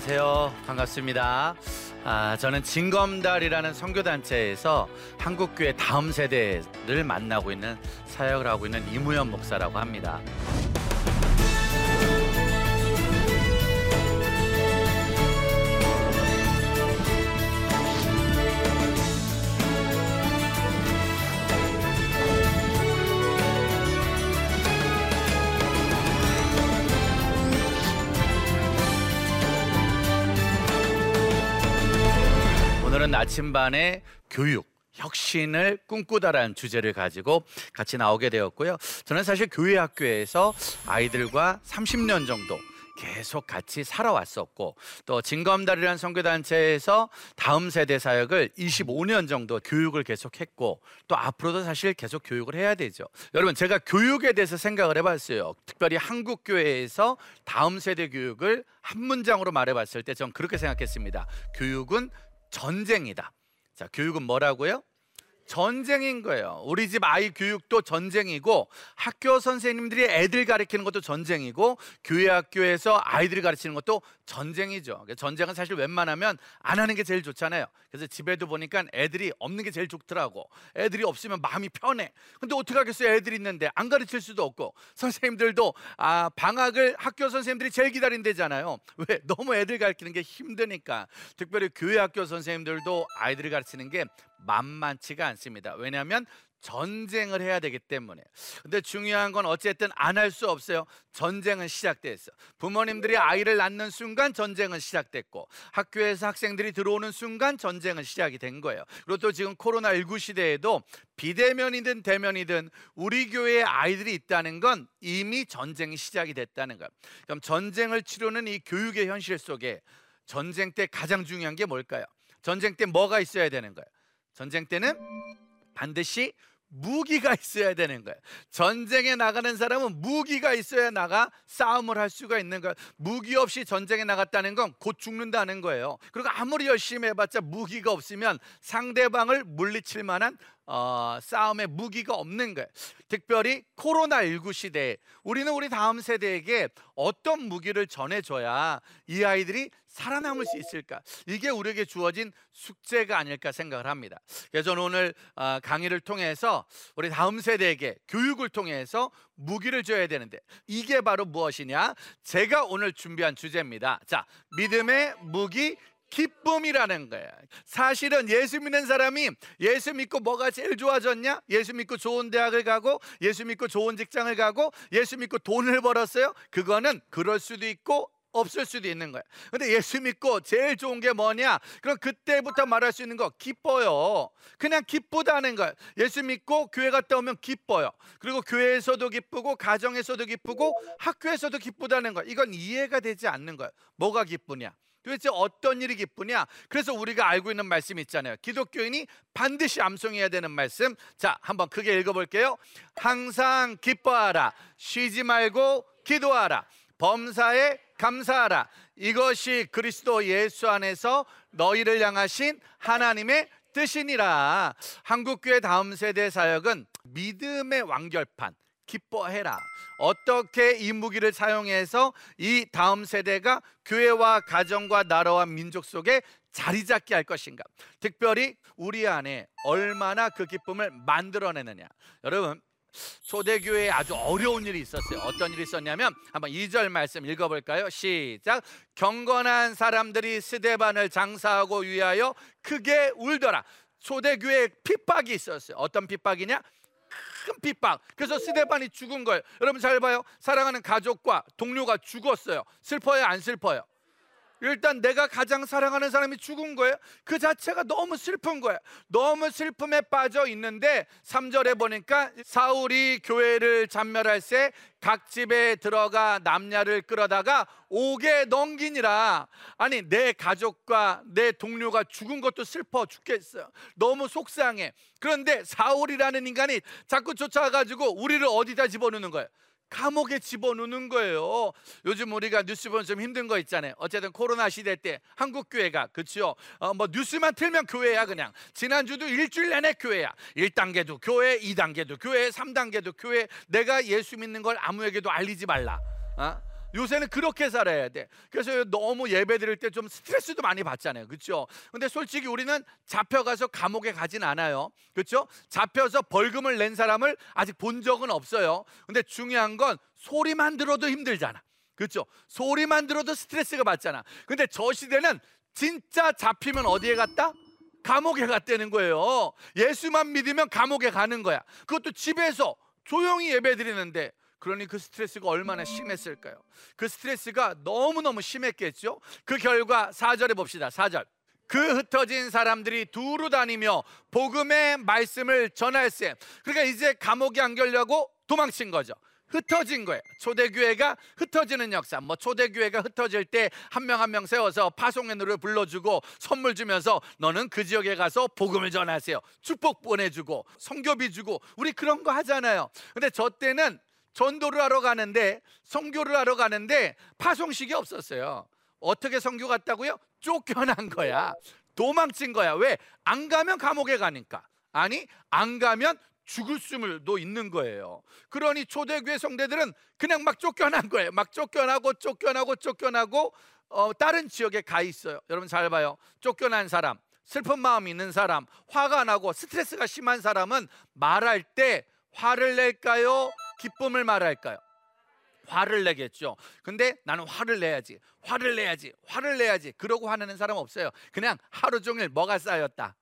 자, 안녕하세요. 반갑습니다. 아, 저는 진검달이라는 선교단체에서 한국교회 다음 세대를 만나고 있는 사역을 하고 있는 이무현 목사라고 합니다. 나침반의 교육 혁신을 꿈꾸다라는 주제를 가지고 같이 나오게 되었고요. 저는 사실 교회 학교에서 아이들과 30년 정도 계속 같이 살아왔었고 또 진검다리라는 선교단체에서 다음 세대 사역을 25년 정도 교육을 계속했고 또 앞으로도 사실 계속 교육을 해야 되죠. 여러분 제가 교육에 대해서 생각을 해봤어요. 특별히 한국 교회에서 다음 세대 교육을 한 문장으로 말해봤을 때 전 그렇게 생각했습니다. 교육은 전쟁이다. 자, 교육은 뭐라고요? 전쟁인 거예요. 우리 집 아이 교육도 전쟁이고 학교 선생님들이 애들 가르치는 것도 전쟁이고 교회 학교에서 아이들을 가르치는 것도 전쟁이죠. 전쟁은 사실 웬만하면 안 하는 게 제일 좋잖아요. 그래서 집에도 보니까 애들이 없는 게 제일 좋더라고. 애들이 없으면 마음이 편해. 근데 어떻게 하겠어요? 애들이 있는데 안 가르칠 수도 없고 선생님들도 아 방학을 학교 선생님들이 제일 기다린대잖아요. 왜? 너무 애들 가르치는 게 힘드니까. 특별히 교회 학교 선생님들도 아이들을 가르치는 게 만만치가 않습니다. 왜냐하면 전쟁을 해야 되기 때문에. 근데 중요한 건 어쨌든 안 할 수 없어요. 전쟁은 시작됐어. 부모님들이 아이를 낳는 순간 전쟁은 시작됐고 학교에서 학생들이 들어오는 순간 전쟁은 시작이 된 거예요. 그리고 또 지금 코로나19 시대에도 비대면이든 대면이든 우리 교회에 아이들이 있다는 건 이미 전쟁이 시작이 됐다는 거예요. 그럼 전쟁을 치르는 이 교육의 현실 속에 전쟁 때 가장 중요한 게 뭘까요? 전쟁 때 뭐가 있어야 되는 거예요? 전쟁 때는 반드시 무기가 있어야 되는 거예요. 전쟁에 나가는 사람은 무기가 있어야 나가 싸움을 할 수가 있는 거예요. 무기 없이 전쟁에 나갔다는 건 곧 죽는다는 거예요. 그리고 아무리 열심히 해봤자 무기가 없으면 상대방을 물리칠 만한 어, 싸움에 무기가 없는 거예요. 특별히 코로나19 시대에 우리는 우리 다음 세대에게 어떤 무기를 전해줘야 이 아이들이 살아남을 수 있을까? 이게 우리에게 주어진 숙제가 아닐까 생각을 합니다. 그래서 저는 오늘 어, 강의를 통해서 우리 다음 세대에게 교육을 통해서 무기를 줘야 되는데 이게 바로 무엇이냐? 제가 오늘 준비한 주제입니다. 자, 믿음의 무기 기쁨이라는 거야. 사실은 예수 믿는 사람이 예수 믿고 뭐가 제일 좋아졌냐? 예수 믿고 좋은 대학을 가고 예수 믿고 좋은 직장을 가고 예수 믿고 돈을 벌었어요. 그거는 그럴 수도 있고 없을 수도 있는 거야. 근데 예수 믿고 제일 좋은 게 뭐냐? 그럼 그때부터 말할 수 있는 거 기뻐요. 그냥 기쁘다는 거야. 예수 믿고 교회 갔다 오면 기뻐요. 그리고 교회에서도 기쁘고 가정에서도 기쁘고 학교에서도 기쁘다는 거야. 이건 이해가 되지 않는 거야. 뭐가 기쁘냐? 도대체 어떤 일이 기쁘냐? 그래서 우리가 알고 있는 말씀이 있잖아요. 기독교인이 반드시 암송해야 되는 말씀. 자, 한번 크게 읽어볼게요. 항상 기뻐하라. 쉬지 말고 기도하라. 범사에 감사하라. 이것이 그리스도 예수 안에서 너희를 향하신 하나님의 뜻이니라. 한국교회 다음 세대 사역은 믿음의 완결판. 기뻐해라. 어떻게 이 무기를 사용해서 이 다음 세대가 교회와 가정과 나라와 민족 속에 자리 잡게 할 것인가? 특별히 우리 안에 얼마나 그 기쁨을 만들어내느냐. 여러분, 초대교회에 아주 어려운 일이 있었어요. 어떤 일이 있었냐면 한번 2절 말씀 읽어볼까요? 시작. 경건한 사람들이 스데반을 장사하고 위하여 크게 울더라. 초대교회에 핍박이 있었어요. 어떤 핍박이냐? 큰 핍박. 그래서 스데반이 죽은 거예요. 여러분 잘 봐요. 사랑하는 가족과 동료가 죽었어요. 슬퍼요, 안 슬퍼요? 일단 내가 가장 사랑하는 사람이 죽은 거예요. 그 자체가 너무 슬픈 거예요. 너무 슬픔에 빠져 있는데 3절에 보니까 사울이 교회를 잔멸할 새 각 집에 들어가 남녀를 끌어다가 옥에 넘기니라. 아니 내 가족과 내 동료가 죽은 것도 슬퍼 죽겠어요. 너무 속상해. 그런데 사울이라는 인간이 자꾸 쫓아가지고 우리를 어디다 집어넣는 거예요. 감옥에 집어넣는 거예요. 요즘 우리가 뉴스 보면 좀 힘든 거 있잖아요. 어쨌든 코로나 시대 때 한국 교회가 그렇죠. 어, 뭐 뉴스만 틀면 교회야 그냥. 지난주도 일주일 내내 교회야. 1단계도 교회, 2단계도 교회, 3단계도 교회. 내가 예수 믿는 걸 아무에게도 알리지 말라. 어? 요새는 그렇게 살아야 돼. 그래서 너무 예배 드릴 때 좀 스트레스도 많이 받잖아요. 그렇죠? 근데 솔직히 우리는 잡혀가서 감옥에 가진 않아요. 그렇죠? 잡혀서 벌금을 낸 사람을 아직 본 적은 없어요. 근데 중요한 건 소리만 들어도 힘들잖아. 그렇죠? 소리만 들어도 스트레스가 받잖아. 근데 저 시대는 진짜 잡히면 어디에 갔다? 감옥에 갔다는 거예요. 예수만 믿으면 감옥에 가는 거야. 그것도 집에서 조용히 예배 드리는데 그러니 그 스트레스가 얼마나 심했을까요? 그 스트레스가 너무너무 심했겠죠? 그 결과 4절에 봅시다. 4절. 그 흩어진 사람들이 두루 다니며 복음의 말씀을 전할세. 그러니까 이제 감옥에 안 걸려고 도망친 거죠. 흩어진 거예요. 초대교회가 흩어지는 역사. 뭐 초대교회가 흩어질 때 한 명 한명 세워서 파송의 노래 불러주고 선물 주면서 너는 그 지역에 가서 복음을 전하세요. 축복 보내주고 성교비 주고 우리 그런 거 하잖아요. 근데 저 때는 전도를 하러 가는데 성교를 하러 가는데 파송식이 없었어요. 어떻게 성교 갔다고요? 쫓겨난 거야. 도망친 거야. 왜? 안 가면 감옥에 가니까. 아니, 안 가면 죽을 수도 있는 거예요. 그러니 초대교회 성대들은 그냥 막 쫓겨난 거예요. 막 쫓겨나고 쫓겨나고 쫓겨나고 어, 다른 지역에 가 있어요. 여러분 잘 봐요. 쫓겨난 사람, 슬픈 마음이 있는 사람, 화가 나고 스트레스가 심한 사람은 말할 때 화를 낼까요? 기쁨을 말할까요? 화를 내겠죠. 근데 나는 화를 내야지. 화를 내야지. 화를 내야지. 그러고 화내는 사람 없어요. 그냥 하루 종일 뭐가 쌓였다.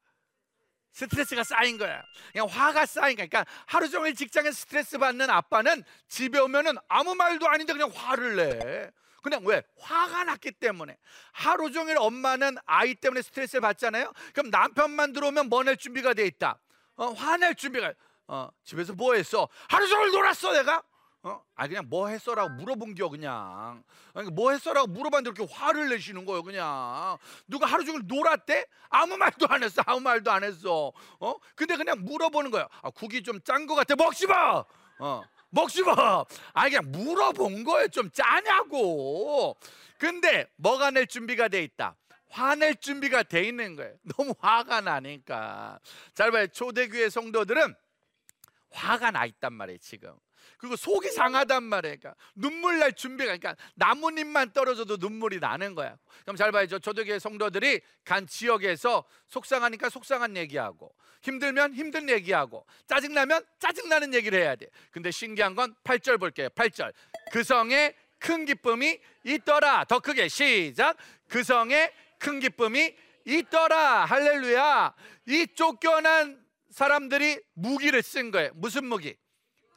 스트레스가 쌓인 거야. 그냥 화가 쌓인 거야. 그러니까 하루 종일 직장에 스트레스 받는 아빠는 집에 오면은 아무 말도 아닌데 그냥 화를 내. 그냥 왜? 화가 났기 때문에. 하루 종일 엄마는 아이 때문에 스트레스를 받잖아요. 그럼 남편만 들어오면 뭐 낼 준비가 돼 있다. 어, 화낼 준비가. 어, 집에서 뭐 했어? 하루 종일 놀았어 내가. 어? 아 그냥 뭐 했어라고 물어본 겨 그냥. 아니, 뭐 했어라고 물어봤는데 이렇게 화를 내시는 거예요 그냥. 누가 하루 종일 놀았대? 아무 말도 안 했어. 아무 말도 안 했어. 어? 근데 그냥 물어보는 거야. 아 국이 좀 짠 거 같아. 먹지 마. 어. 먹지 마. 아 그냥 물어본 거예요. 좀 짜냐고. 근데 뭐가 낼 준비가 돼 있다. 화낼 준비가 돼 있는 거예요. 너무 화가 나니까. 잘 봐요. 초대교회 성도들은 화가 나 있단 말이에요 지금. 그리고 속이 상하단 말이에요. 그러니까 눈물 날 준비가 그러니까 나뭇잎만 떨어져도 눈물이 나는 거야. 그럼 잘 봐야죠. 초대교회 성도들이 간 지역에서 속상하니까 속상한 얘기하고 힘들면 힘든 얘기하고 짜증나면 짜증나는 얘기를 해야 돼. 근데 신기한 건 8절 볼게요 8절. 그 성에 큰 기쁨이 있더라. 더 크게 시작. 그 성에 큰 기쁨이 있더라. 할렐루야. 이 쫓겨난 사람들이 무기를 쓴 거예요. 무슨 무기?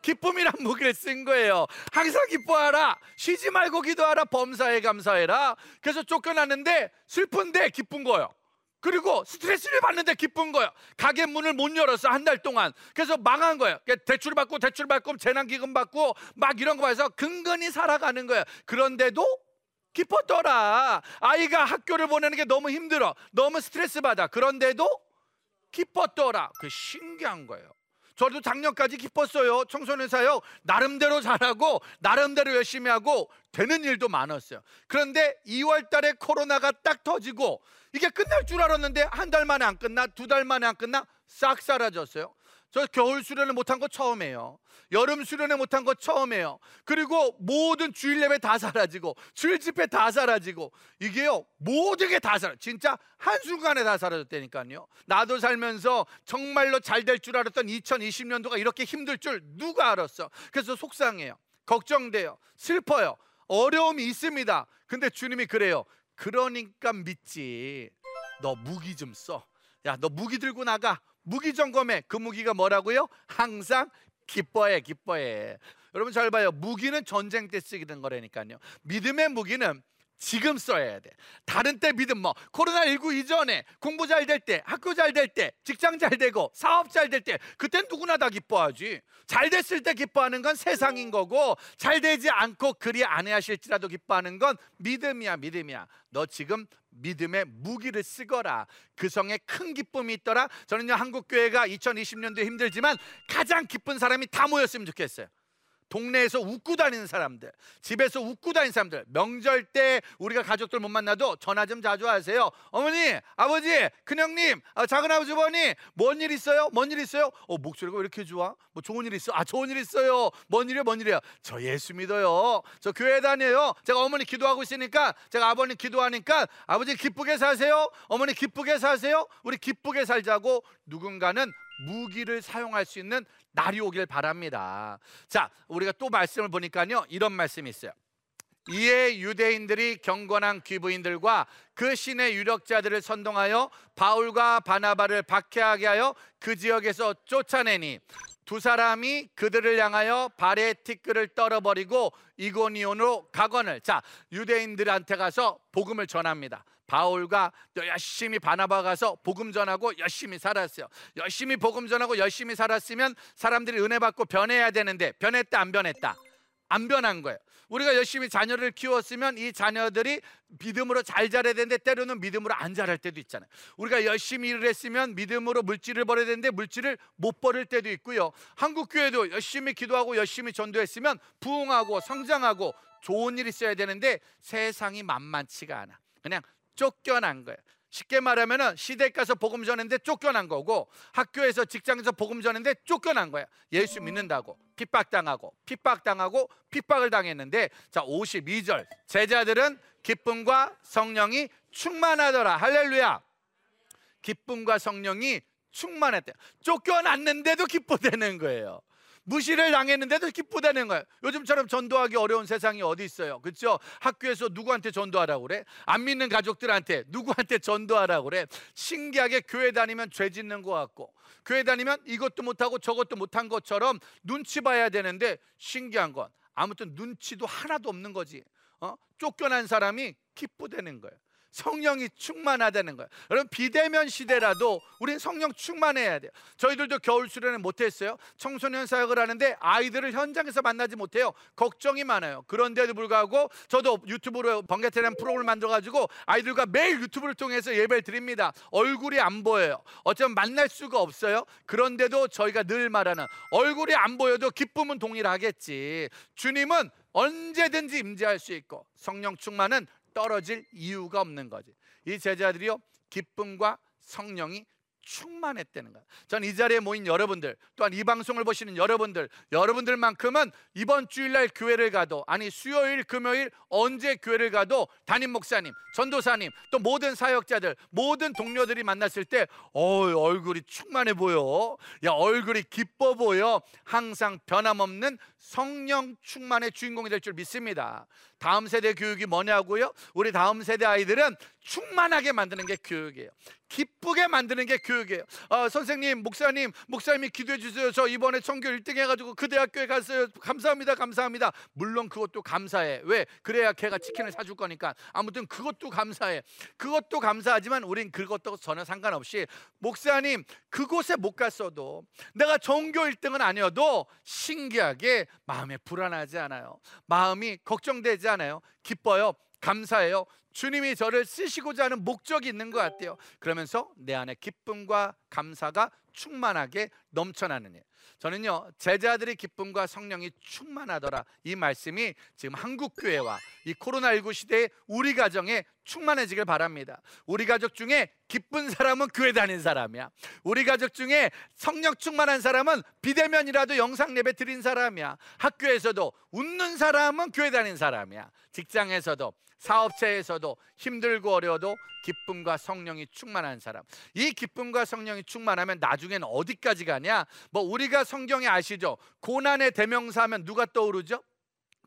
기쁨이란 무기를 쓴 거예요. 항상 기뻐하라. 쉬지 말고 기도하라. 범사에 감사해라. 그래서 쫓겨났는데 슬픈데 기쁜 거예요. 그리고 스트레스를 받는데 기쁜 거예요. 가게 문을 못 열었어 한 달 동안. 그래서 망한 거예요. 대출 받고 대출 받고 재난 기금 받고 막 이런 거 봐서 근근히 살아가는 거예요. 그런데도 기뻤더라. 아이가 학교를 보내는 게 너무 힘들어. 너무 스트레스 받아. 그런데도 기뻤더라. 그 신기한 거예요. 저도 작년까지 기뻤어요. 청소년 사역 나름대로 잘하고 나름대로 열심히 하고 되는 일도 많았어요. 그런데 2월 달에 코로나가 딱 터지고 이게 끝날 줄 알았는데 한 달 만에 안 끝나, 두 달 만에 안 끝나 싹 사라졌어요. 저 겨울 수련을 못한 거 처음이에요. 여름 수련회 못한 거 처음이에요. 그리고 모든 주일 예배 다 사라지고 주일 집회 다 사라지고 이게요 모든 게 다 사라. 진짜 한 순간에 다 사라졌다니까요. 나도 살면서 정말로 잘 될 줄 알았던 2020년도가 이렇게 힘들 줄 누가 알았어? 그래서 속상해요. 걱정돼요. 슬퍼요. 어려움이 있습니다. 근데 주님이 그래요. 그러니까 믿지. 너 무기 좀 써. 야, 너 무기 들고 나가. 무기 점검해. 그 무기가 뭐라고요? 항상 기뻐해, 기뻐해. 여러분 잘 봐요. 무기는 전쟁 때 쓰게 된 거라니까요. 믿음의 무기는 지금 써야 돼. 다른 때 믿음 뭐 코로나19 이전에 공부 잘 될 때, 학교 잘 될 때, 직장 잘 되고 사업 잘 될 때 그땐 누구나 다 기뻐하지. 잘 됐을 때 기뻐하는 건 세상인 거고 잘 되지 않고 그리 안 해하실지라도 기뻐하는 건 믿음이야, 믿음이야. 너 지금 믿음의 무기를 쓰거라. 그 성에 큰 기쁨이 있더라. 저는요 한국 교회가 2020년도에 힘들지만 가장 기쁜 사람이 다 모였으면 좋겠어요. 동네에서 웃고 다니는 사람들, 집에서 웃고 다니는 사람들, 명절 때 우리가 가족들 못 만나도 전화 좀 자주 하세요. 어머니, 아버지, 큰형님, 아, 작은아버지, 어머니, 뭔 일 있어요? 뭔 일 있어요? 어, 목소리가 왜 이렇게 좋아? 뭐 좋은 일 있어? 아, 좋은 일 있어요. 뭔 일이야, 뭔 일이야? 저 예수 믿어요. 저 교회 다녀요. 제가 어머니 기도하고 있으니까, 제가 아버님 기도하니까, 아버지 기쁘게 사세요. 어머니 기쁘게 사세요. 우리 기쁘게 살자고 누군가는 무기를 사용할 수 있는 날이 오길 바랍니다. 자, 우리가 또 말씀을 보니까요. 이런 말씀이 있어요. 이에 유대인들이 경건한 귀부인들과 그 신의 유력자들을 선동하여 바울과 바나바를 박해하게 하여 그 지역에서 쫓아내니 두 사람이 그들을 향하여 발에 티끌을 떨어버리고 이고니온으로 가거늘 자 유대인들한테 가서 복음을 전합니다 바울과 열심히 바나바 가서 복음 전하고 열심히 살았어요. 열심히 복음 전하고 열심히 살았으면 사람들이 은혜 받고 변해야 되는데 변했다 안 변했다? 안 변한 거예요. 우리가 열심히 자녀를 키웠으면 이 자녀들이 믿음으로 잘 자라야 되는데 때로는 믿음으로 안 자랄 때도 있잖아요. 우리가 열심히 일을 했으면 믿음으로 물질을 벌어야 되는데 물질을 못 벌을 때도 있고요. 한국 교회도 열심히 기도하고 열심히 전도했으면 부흥하고 성장하고 좋은 일이 있어야 되는데 세상이 만만치가 않아. 그냥 쫓겨난 거예요. 쉽게 말하면 시댁 가서 복음 전했는데 쫓겨난 거고 학교에서 직장에서 복음 전했는데 쫓겨난 거야. 예수 믿는다고 핍박당하고 핍박당하고 핍박을 당했는데 자 52절 제자들은 기쁨과 성령이 충만하더라. 할렐루야. 기쁨과 성령이 충만했대. 쫓겨났는데도 기뻐되는 거예요. 무시를 당했는데도 기쁘다는 거예요. 요즘처럼 전도하기 어려운 세상이 어디 있어요? 그렇죠? 학교에서 누구한테 전도하라고 그래? 안 믿는 가족들한테 누구한테 전도하라고 그래? 신기하게 교회 다니면 죄 짓는 것 같고 교회 다니면 이것도 못하고 저것도 못한 것처럼 눈치 봐야 되는데 신기한 건 아무튼 눈치도 하나도 없는 거지. 어? 쫓겨난 사람이 기쁘다는 거예요. 성령이 충만하다는 거예요. 여러분 비대면 시대라도 우리는 성령 충만해야 돼요. 저희들도 겨울 수련회 못했어요. 청소년 사역을 하는데 아이들을 현장에서 만나지 못해요. 걱정이 많아요. 그런데도 불구하고 저도 유튜브로 번개테란 프로그램을 만들어가지고 아이들과 매일 유튜브를 통해서 예배를 드립니다. 얼굴이 안 보여요. 어쩌면 만날 수가 없어요. 그런데도 저희가 늘 말하는 얼굴이 안 보여도 기쁨은 동일하겠지. 주님은 언제든지 임재할 수 있고 성령 충만은 떨어질 이유가 없는 거지. 이 제자들이요 기쁨과 성령이 충만했다는 거야. 전 이 자리에 모인 여러분들, 또한 이 방송을 보시는 여러분들, 여러분들만큼은 이번 주일날 교회를 가도 아니 수요일, 금요일 언제 교회를 가도 담임 목사님, 전도사님, 또 모든 사역자들, 모든 동료들이 만났을 때, 어 얼굴이 충만해 보여. 야 얼굴이 기뻐 보여. 항상 변함없는 성령 충만의 주인공이 될 줄 믿습니다. 다음 세대 교육이 뭐냐고요? 우리 다음 세대 아이들은 충만하게 만드는 게 교육이에요. 기쁘게 만드는 게 교육이에요. 어, 선생님, 목사님, 목사님이 기도해 주세요. 저 이번에 청교 1등 해가지고 그 대학교에 갔어요. 감사합니다, 감사합니다. 물론 그것도 감사해. 왜? 그래야 걔가 치킨을 사줄 거니까. 아무튼 그것도 감사해. 그것도 감사하지만 우린 그것도 전혀 상관없이 목사님 그곳에 못 갔어도 내가 전교 1등은 아니어도 신기하게 마음에 불안하지 않아요. 마음이 걱정되지 않아요. 기뻐요. 감사해요. 주님이 저를 쓰시고자 하는 목적이 있는 것 같아요. 그러면서 내 안에 기쁨과 감사가 충만하게 넘쳐나는 일. 저는요 제자들의 기쁨과 성령이 충만하더라 이 말씀이 지금 한국 교회와 이 코로나19 시대에 우리 가정에 충만해지길 바랍니다. 우리 가족 중에 기쁜 사람은 교회 다닌 사람이야. 우리 가족 중에 성령 충만한 사람은 비대면이라도 영상 예배 드린 사람이야. 학교에서도 웃는 사람은 교회 다닌 사람이야. 직장에서도 사업체에서도 힘들고 어려워도 기쁨과 성령이 충만한 사람. 이 기쁨과 성령이 충만하면 나중에는 어디까지 가냐? 뭐 우리 가 성경에 아시죠? 고난의 대명사 하면 누가 떠오르죠?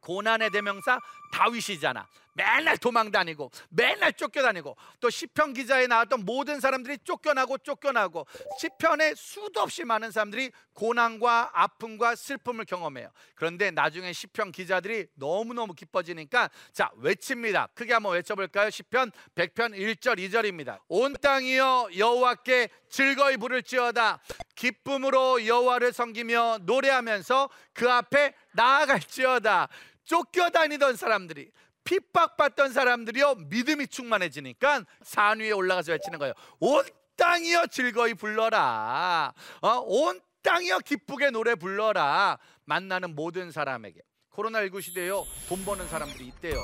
고난의 대명사 다윗이잖아. 맨날 도망 다니고 맨날 쫓겨다니고 또 시편 기자에 나왔던 모든 사람들이 쫓겨나고 쫓겨나고 시편에 수도 없이 많은 사람들이 고난과 아픔과 슬픔을 경험해요. 그런데 나중에 시편 기자들이 너무너무 기뻐지니까 자 외칩니다. 크게 한번 외쳐 볼까요? 시편 100편 1절 2절입니다. 온 땅이여 여호와께 즐거이 부를지어다 기쁨으로 여호와를 섬기며 노래하면서 그 앞에 나아갈지어다 쫓겨다니던 사람들이 핍박받던 사람들이요 믿음이 충만해지니까 산 위에 올라가서 외치는 거예요. 온 땅이여 즐거이 불러라. 어? 온 땅이여 기쁘게 노래 불러라. 만나는 모든 사람에게. 코로나19 시대에요. 돈 버는 사람들이 있대요.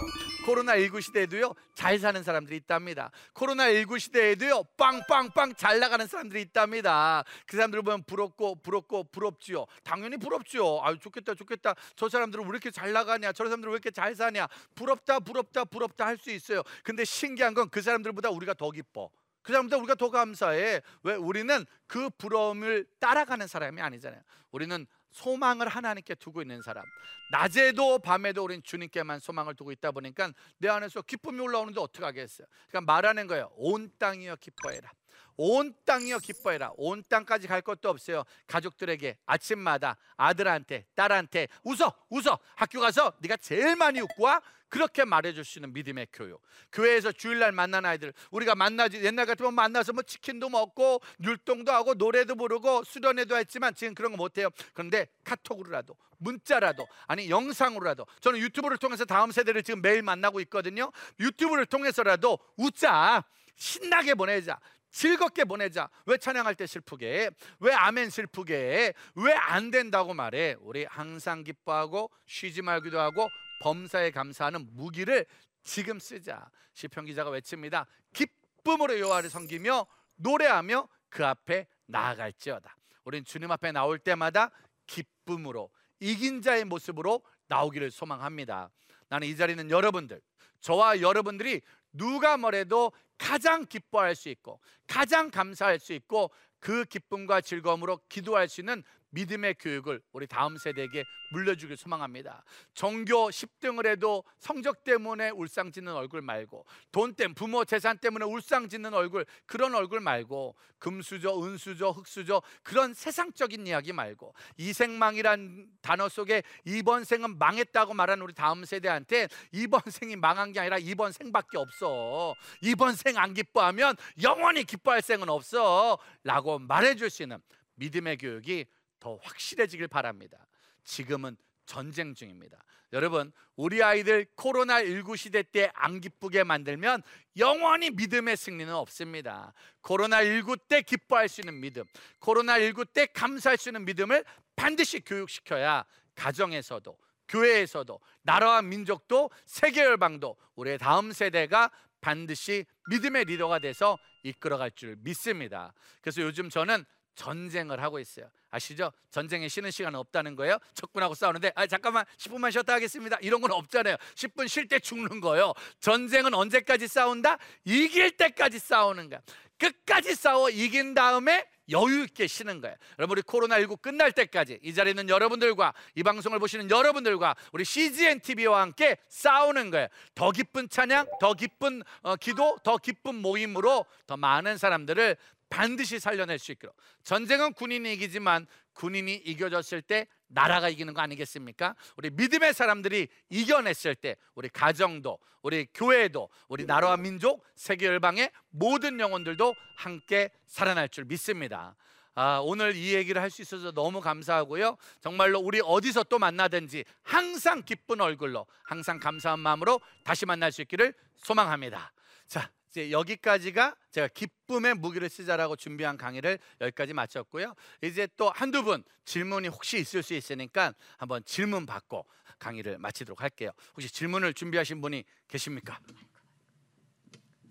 코로나19 시대에도요. 잘 사는 사람들이 있답니다. 코로나19 시대에도요. 빵빵빵 잘 나가는 사람들이 있답니다. 그 사람들 보면 부럽고 부럽고 부럽지요. 당연히 부럽지요. 아유 좋겠다 좋겠다. 저 사람들은 왜 이렇게 잘 나가냐? 저 사람들은 왜 이렇게 잘 사냐? 부럽다 부럽다 부럽다 할 수 있어요. 근데 신기한 건 그 사람들보다 우리가 더 기뻐. 그 사람보다 우리가 더 감사해. 왜 우리는 그 부러움을 따라가는 사람이 아니잖아요. 우리는 소망을 하나님께 두고 있는 사람. 낮에도 밤에도 우리는 주님께만 소망을 두고 있다 보니까 내 안에서 기쁨이 올라오는데 어떻게 하겠어요? 그러니까 말하는 거예요. 온 땅이여 기뻐해라. 온 땅이여 기뻐해라. 온 땅까지 갈 것도 없어요. 가족들에게 아침마다 아들한테 딸한테 웃어 웃어 학교 가서 네가 제일 많이 웃고 와. 그렇게 말해줄 수 있는 믿음의 교육. 교회에서 주일날 만난 아이들 우리가 만나지 옛날 같으면 만나서 뭐 치킨도 먹고 율동도 하고 노래도 부르고 수련회도 했지만 지금 그런 거 못해요. 그런데 카톡으로라도 문자라도 아니 영상으로라도 저는 유튜브를 통해서 다음 세대를 지금 매일 만나고 있거든요. 유튜브를 통해서라도 웃자 신나게 보내자. 즐겁게 보내자. 왜 찬양할 때 슬프게? 왜 아멘 슬프게? 왜안 된다고 말해? 우리 항상 기뻐하고 쉬지 말기도 하고 범사에 감사하는 무기를 지금 쓰자. 시편 기자가 외칩니다. 기쁨으로 여호와를 섬기며 노래하며 그 앞에 나아갈지어다. 우린 주님 앞에 나올 때마다 기쁨으로 이긴 자의 모습으로 나오기를 소망합니다. 나는 이 자리는 여러분들, 저와 여러분들이 누가 뭐래도 가장 기뻐할 수 있고 가장 감사할 수 있고 그 기쁨과 즐거움으로 기도할 수 있는 믿음의 교육을 우리 다음 세대에게 물려주길 소망합니다. 전교 10등을 해도 성적 때문에 울상짓는 얼굴 말고 돈 때문에 부모 재산 때문에 울상짓는 얼굴 그런 얼굴 말고 금수저 은수저 흑수저 그런 세상적인 이야기 말고 이생망이란 단어 속에 이번 생은 망했다고 말하는 우리 다음 세대한테 이번 생이 망한 게 아니라 이번 생밖에 없어. 이번 생 안 기뻐하면 영원히 기뻐할 생은 없어. 라고 말해줄 수 있는 믿음의 교육이 더 확실해지길 바랍니다. 지금은 전쟁 중입니다. 여러분, 우리 아이들 코로나19 시대 때 안 기쁘게 만들면 영원히 믿음의 승리는 없습니다. 코로나19 때 기뻐할 수 있는 믿음, 코로나19 때 감사할 수 있는 믿음을 반드시 교육시켜야 가정에서도 교회에서도 나라와 민족도 세계 열방도 우리의 다음 세대가 반드시 믿음의 리더가 돼서 이끌어갈 줄 믿습니다. 그래서 요즘 저는 전쟁을 하고 있어요. 아시죠? 전쟁에 쉬는 시간 없다는 거예요. 적군하고 싸우는데 아 잠깐만 10분만 쉬었다 하겠습니다. 이런 건 없잖아요. 10분 쉴 때 죽는 거예요. 전쟁은 언제까지 싸운다? 이길 때까지 싸우는 거야. 끝까지 싸워 이긴 다음에 여유 있게 쉬는 거예요. 여러분 우리 코로나19 끝날 때까지 이 자리에 있는 여러분들과 이 방송을 보시는 여러분들과 우리 CGN TV와 함께 싸우는 거예요. 더 기쁜 찬양, 더 기쁜 어, 기도, 더 기쁜 모임으로 더 많은 사람들을 반드시 살려낼 수 있도록 전쟁은 군인이 이기지만 군인이 이겨졌을 때 나라가 이기는 거 아니겠습니까? 우리 믿음의 사람들이 이겨냈을 때 우리 가정도 우리 교회도 우리 나라와 민족 세계 열방의 모든 영혼들도 함께 살아날 줄 믿습니다. 아, 오늘 이 얘기를 할 수 있어서 너무 감사하고요. 정말로 우리 어디서 또 만나든지 항상 기쁜 얼굴로 항상 감사한 마음으로 다시 만날 수 있기를 소망합니다. 자, 이제 여기까지가 제가 기쁨의 무기를 쓰자라고 준비한 강의를 여기까지 마쳤고요. 이제 또 한두 분 질문이 혹시 있을 수 있으니까 한번 질문 받고 강의를 마치도록 할게요. 혹시 질문을 준비하신 분이 계십니까?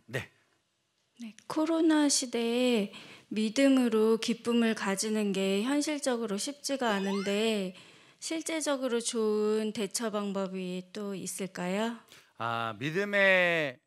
네. 네, 코로나 시대에 믿음으로 기쁨을 가지는 게 현실적으로 쉽지가 않은데 실제적으로 좋은 대처 방법이 또 있을까요? 아, 믿음의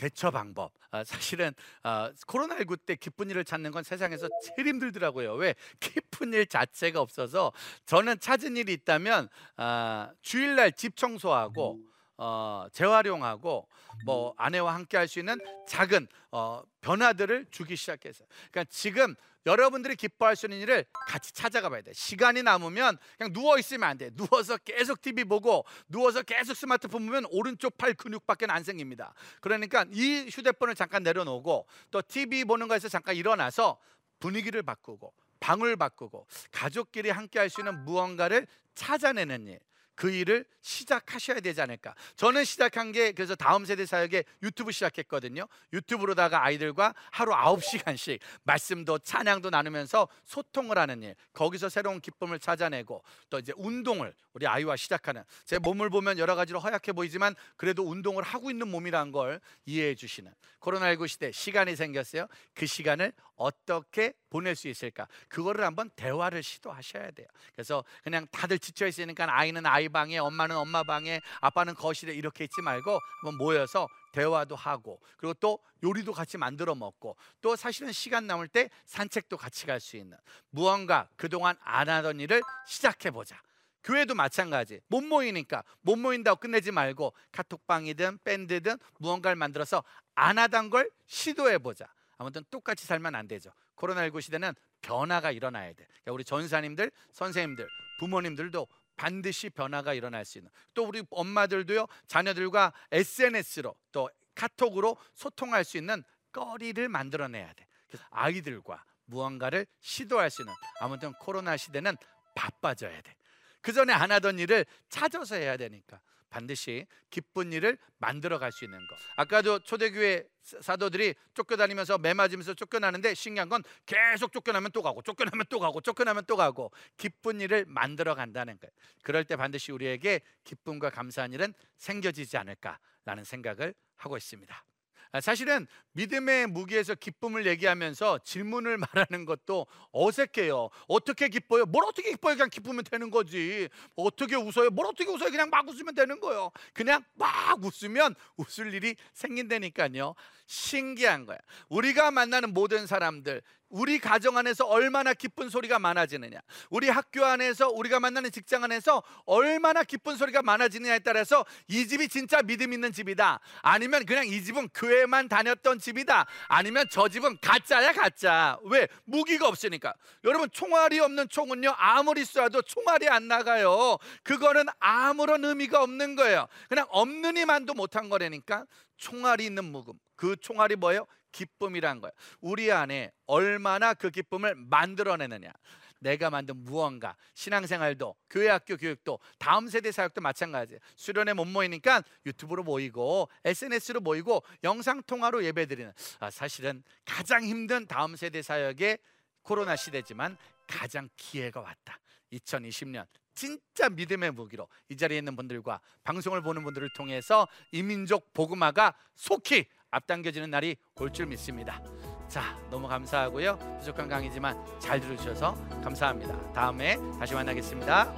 대처 방법. 아, 사실은 아, 코로나19 때 기쁜 일을 찾는 건 세상에서 제일 힘들더라고요. 왜? 기쁜 일 자체가 없어서 저는 찾은 일이 있다면 아, 주일날 집 청소하고 어, 재활용하고 뭐 아내와 함께 할 수 있는 작은 어, 변화들을 주기 시작했어요. 그러니까 지금 여러분들이 기뻐할 수 있는 일을 같이 찾아가 봐야 돼. 시간이 남으면 그냥 누워 있으면 안 돼. 누워서 계속 TV 보고 누워서 계속 스마트폰 보면 오른쪽 팔 근육밖에 안 생깁니다. 그러니까 이 휴대폰을 잠깐 내려놓고 또 TV 보는 거에서 잠깐 일어나서 분위기를 바꾸고 방을 바꾸고 가족끼리 함께 할 수 있는 무언가를 찾아내는 일. 그 일을 시작하셔야 되지 않을까. 저는 시작한 게 그래서 다음 세대 사역에 유튜브 시작했거든요. 유튜브로다가 아이들과 하루 9시간씩 말씀도 찬양도 나누면서 소통을 하는 일. 거기서 새로운 기쁨을 찾아내고 또 이제 운동을 우리 아이와 시작하는 제 몸을 보면 여러 가지로 허약해 보이지만 그래도 운동을 하고 있는 몸이란 걸 이해해 주시는 코로나19 시대 시간이 생겼어요. 그 시간을 어떻게 보낼 수 있을까? 그거를 한번 대화를 시도하셔야 돼요. 그래서 그냥 다들 지쳐 있으니까 아이는 아이 방에, 엄마는 엄마 방에, 아빠는 거실에 이렇게 있지 말고 한번 모여서 대화도 하고 그리고 또 요리도 같이 만들어 먹고 또 사실은 시간 남을 때 산책도 같이 갈 수 있는 무언가 그동안 안 하던 일을 시작해 보자. 교회도 마찬가지. 못 모이니까 못 모인다고 끝내지 말고 카톡방이든 밴드든 무언가를 만들어서 안 하던 걸 시도해 보자. 아무튼 똑같이 살면 안 되죠. 코로나19 시대는 변화가 일어나야 돼. 그러니까 우리 전사님들, 선생님들, 부모님들도 반드시 변화가 일어날 수 있는 또 우리 엄마들도요 자녀들과 SNS로 또 카톡으로 소통할 수 있는 거리를 만들어내야 돼. 그래서 아이들과 무언가를 시도할 수 있는 아무튼 코로나 시대는 바빠져야 돼. 그 전에 안 하던 일을 찾아서 해야 되니까 반드시 기쁜 일을 만들어 갈 수 있는 거. 아까도 초대교회 사도들이 쫓겨다니면서 매 맞으면서 쫓겨나는데 신기한 건 계속 쫓겨나면 또 가고 쫓겨나면 또 가고 쫓겨나면 또 가고 기쁜 일을 만들어 간다는 거예요. 그럴 때 반드시 우리에게 기쁨과 감사한 일은 생겨지지 않을까라는 생각을 하고 있습니다. 아, 사실은 믿음의 무기에서 기쁨을 얘기하면서 질문을 말하는 것도 어색해요. 어떻게 기뻐요? 뭘 어떻게 기뻐요? 그냥 기쁘면 되는 거지. 어떻게 웃어요? 뭘 어떻게 웃어요? 그냥 막 웃으면 되는 거예요. 그냥 막 웃으면 웃을 일이 생긴다니까요. 신기한 거야. 우리가 만나는 모든 사람들 우리 가정 안에서 얼마나 기쁜 소리가 많아지느냐. 우리 학교 안에서 우리가 만나는 직장 안에서 얼마나 기쁜 소리가 많아지느냐에 따라서 이 집이 진짜 믿음 있는 집이다. 아니면 그냥 이 집은 교회만 다녔던 집이다. 아니면 저 집은 가짜야 가짜. 왜? 무기가 없으니까. 여러분 총알이 없는 총은요 아무리 쏴도 총알이 안 나가요. 그거는 아무런 의미가 없는 거예요. 그냥 없는 이만도 못한 거라니까. 총알이 있는 무금 그 총알이 뭐예요? 기쁨이란 거예요. 우리 안에 얼마나 그 기쁨을 만들어내느냐. 내가 만든 무언가 신앙생활도 교회 학교 교육도 다음 세대 사역도 마찬가지예요. 수련회 못 모이니까 유튜브로 모이고 SNS로 모이고 영상 통화로 예배드리는 아, 사실은 가장 힘든 다음 세대 사역의 코로나 시대지만 가장 기회가 왔다. 2020년 진짜 믿음의 무기로 이 자리에 있는 분들과 방송을 보는 분들을 통해서 이민족 복음화가 속히 앞당겨지는 날이 올 줄 믿습니다. 자, 너무 감사하고요. 부족한 강의지만 잘 들으셔서 감사합니다. 다음에 다시 만나겠습니다.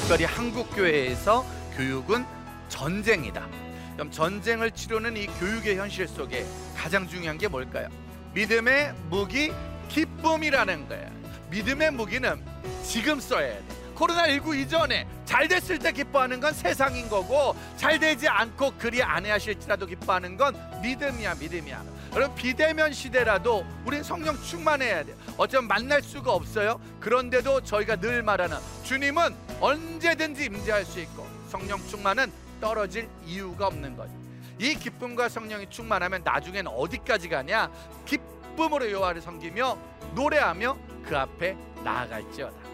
특별히 한국 교회에서 교육은 전쟁이다. 그럼 전쟁을 치르는 이 교육의 현실 속에 가장 중요한 게 뭘까요? 믿음의 무기 기쁨이라는 거예요. 믿음의 무기는 지금 써야 돼. 코로나19 이전에 잘 됐을 때 기뻐하는 건 세상인 거고 잘 되지 않고 그리 안해하실지라도 기뻐하는 건 믿음이야 믿음이야. 여러분 비대면 시대라도 우린 성령 충만해야 돼요. 어쩌면 만날 수가 없어요. 그런데도 저희가 늘 말하는 주님은 언제든지 임재할 수 있고 성령 충만은 떨어질 이유가 없는 거죠. 이 기쁨과 성령이 충만하면 나중에는 어디까지 가냐? 기쁨으로 여호와를 섬기며 노래하며 그 앞에 나아갈지어다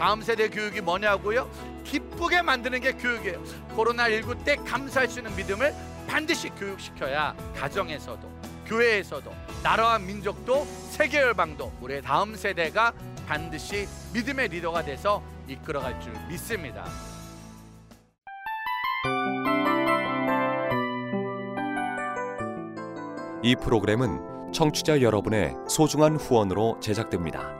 다음 세대 교육이 뭐냐고요? 기쁘게 만드는 게 교육이에요. 코로나19 때 감사할 수 있는 믿음을 반드시 교육시켜야 가정에서도 교회에서도 나라와 민족도 세계 열방도 우리의 다음 세대가 반드시 믿음의 리더가 돼서 이끌어갈 줄 믿습니다. 이 프로그램은 청취자 여러분의 소중한 후원으로 제작됩니다.